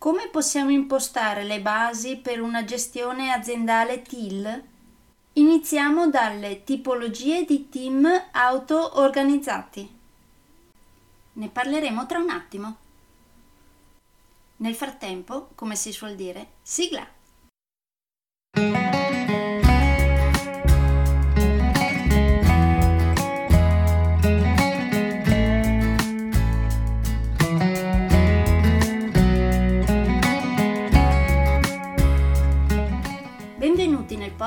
Come possiamo impostare le basi per una gestione aziendale TIL? Iniziamo dalle tipologie di team auto-organizzati. Ne parleremo tra un attimo. Nel frattempo, come si suol dire, sigla!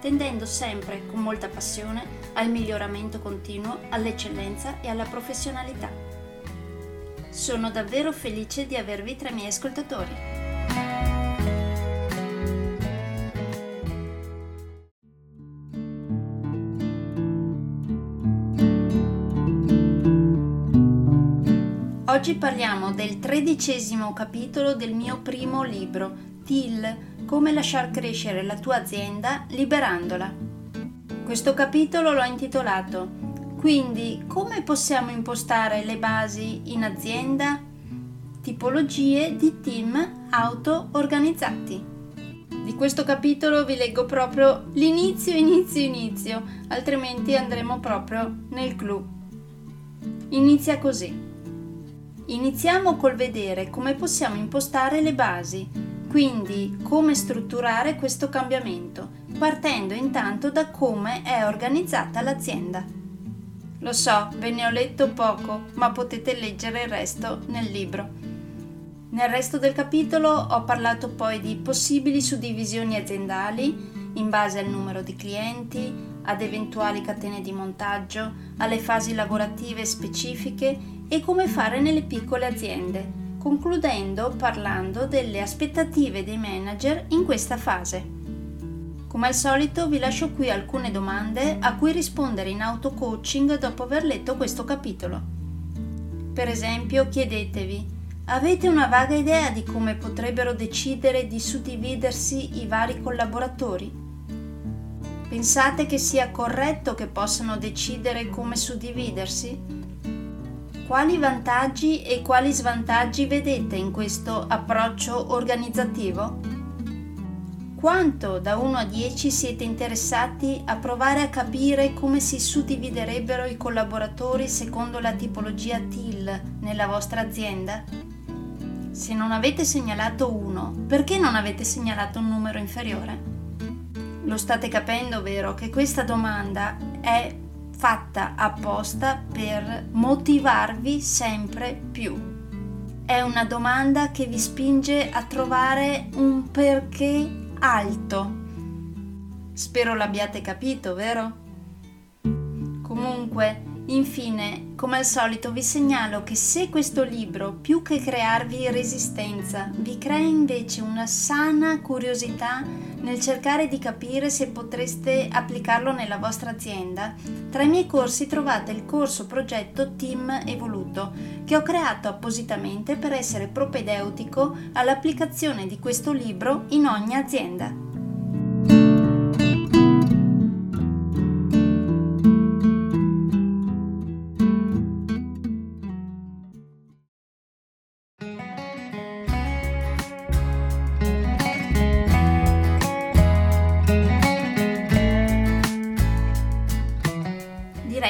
tendendo sempre con molta passione al miglioramento continuo, all'eccellenza e alla professionalità. Sono davvero felice di avervi tra i miei ascoltatori. Oggi parliamo del tredicesimo capitolo del mio primo libro, TIL, come lasciar crescere la tua azienda liberandola. Questo capitolo l'ho intitolato Quindi come possiamo impostare le basi in azienda? Tipologie di team auto-organizzati. Di questo capitolo vi leggo proprio l'inizio, inizio, inizio, altrimenti andremo proprio nel clou. Inizia così. Iniziamo col vedere come possiamo impostare le basi, quindi come strutturare questo cambiamento, partendo intanto da come è organizzata l'azienda. Lo so, ve ne ho letto poco, ma potete leggere il resto nel libro. Nel resto del capitolo ho parlato poi di possibili suddivisioni aziendali in base al numero di clienti, ad eventuali catene di montaggio, alle fasi lavorative specifiche e come fare nelle piccole aziende, concludendo parlando delle aspettative dei manager in questa fase. Come al solito vi lascio qui alcune domande a cui rispondere in auto-coaching dopo aver letto questo capitolo. Per esempio chiedetevi, avete una vaga idea di come potrebbero decidere di suddividersi i vari collaboratori? Pensate che sia corretto che possano decidere come suddividersi? Quali vantaggi e quali svantaggi vedete in questo approccio organizzativo? Quanto da 1 a 10 siete interessati a provare a capire come si suddividerebbero i collaboratori secondo la tipologia TIL nella vostra azienda? Se non avete segnalato 1, perché non avete segnalato un numero inferiore? Lo state capendo, vero, che questa domanda è fatta apposta per motivarvi sempre più. È una domanda che vi spinge a trovare un perché alto. Spero l'abbiate capito, vero? Comunque, Infine, come al solito, vi segnalo che se questo libro, più che crearvi resistenza, vi crea invece una sana curiosità nel cercare di capire se potreste applicarlo nella vostra azienda, tra i miei corsi trovate il corso progetto Team Evoluto, che ho creato appositamente per essere propedeutico all'applicazione di questo libro in ogni azienda.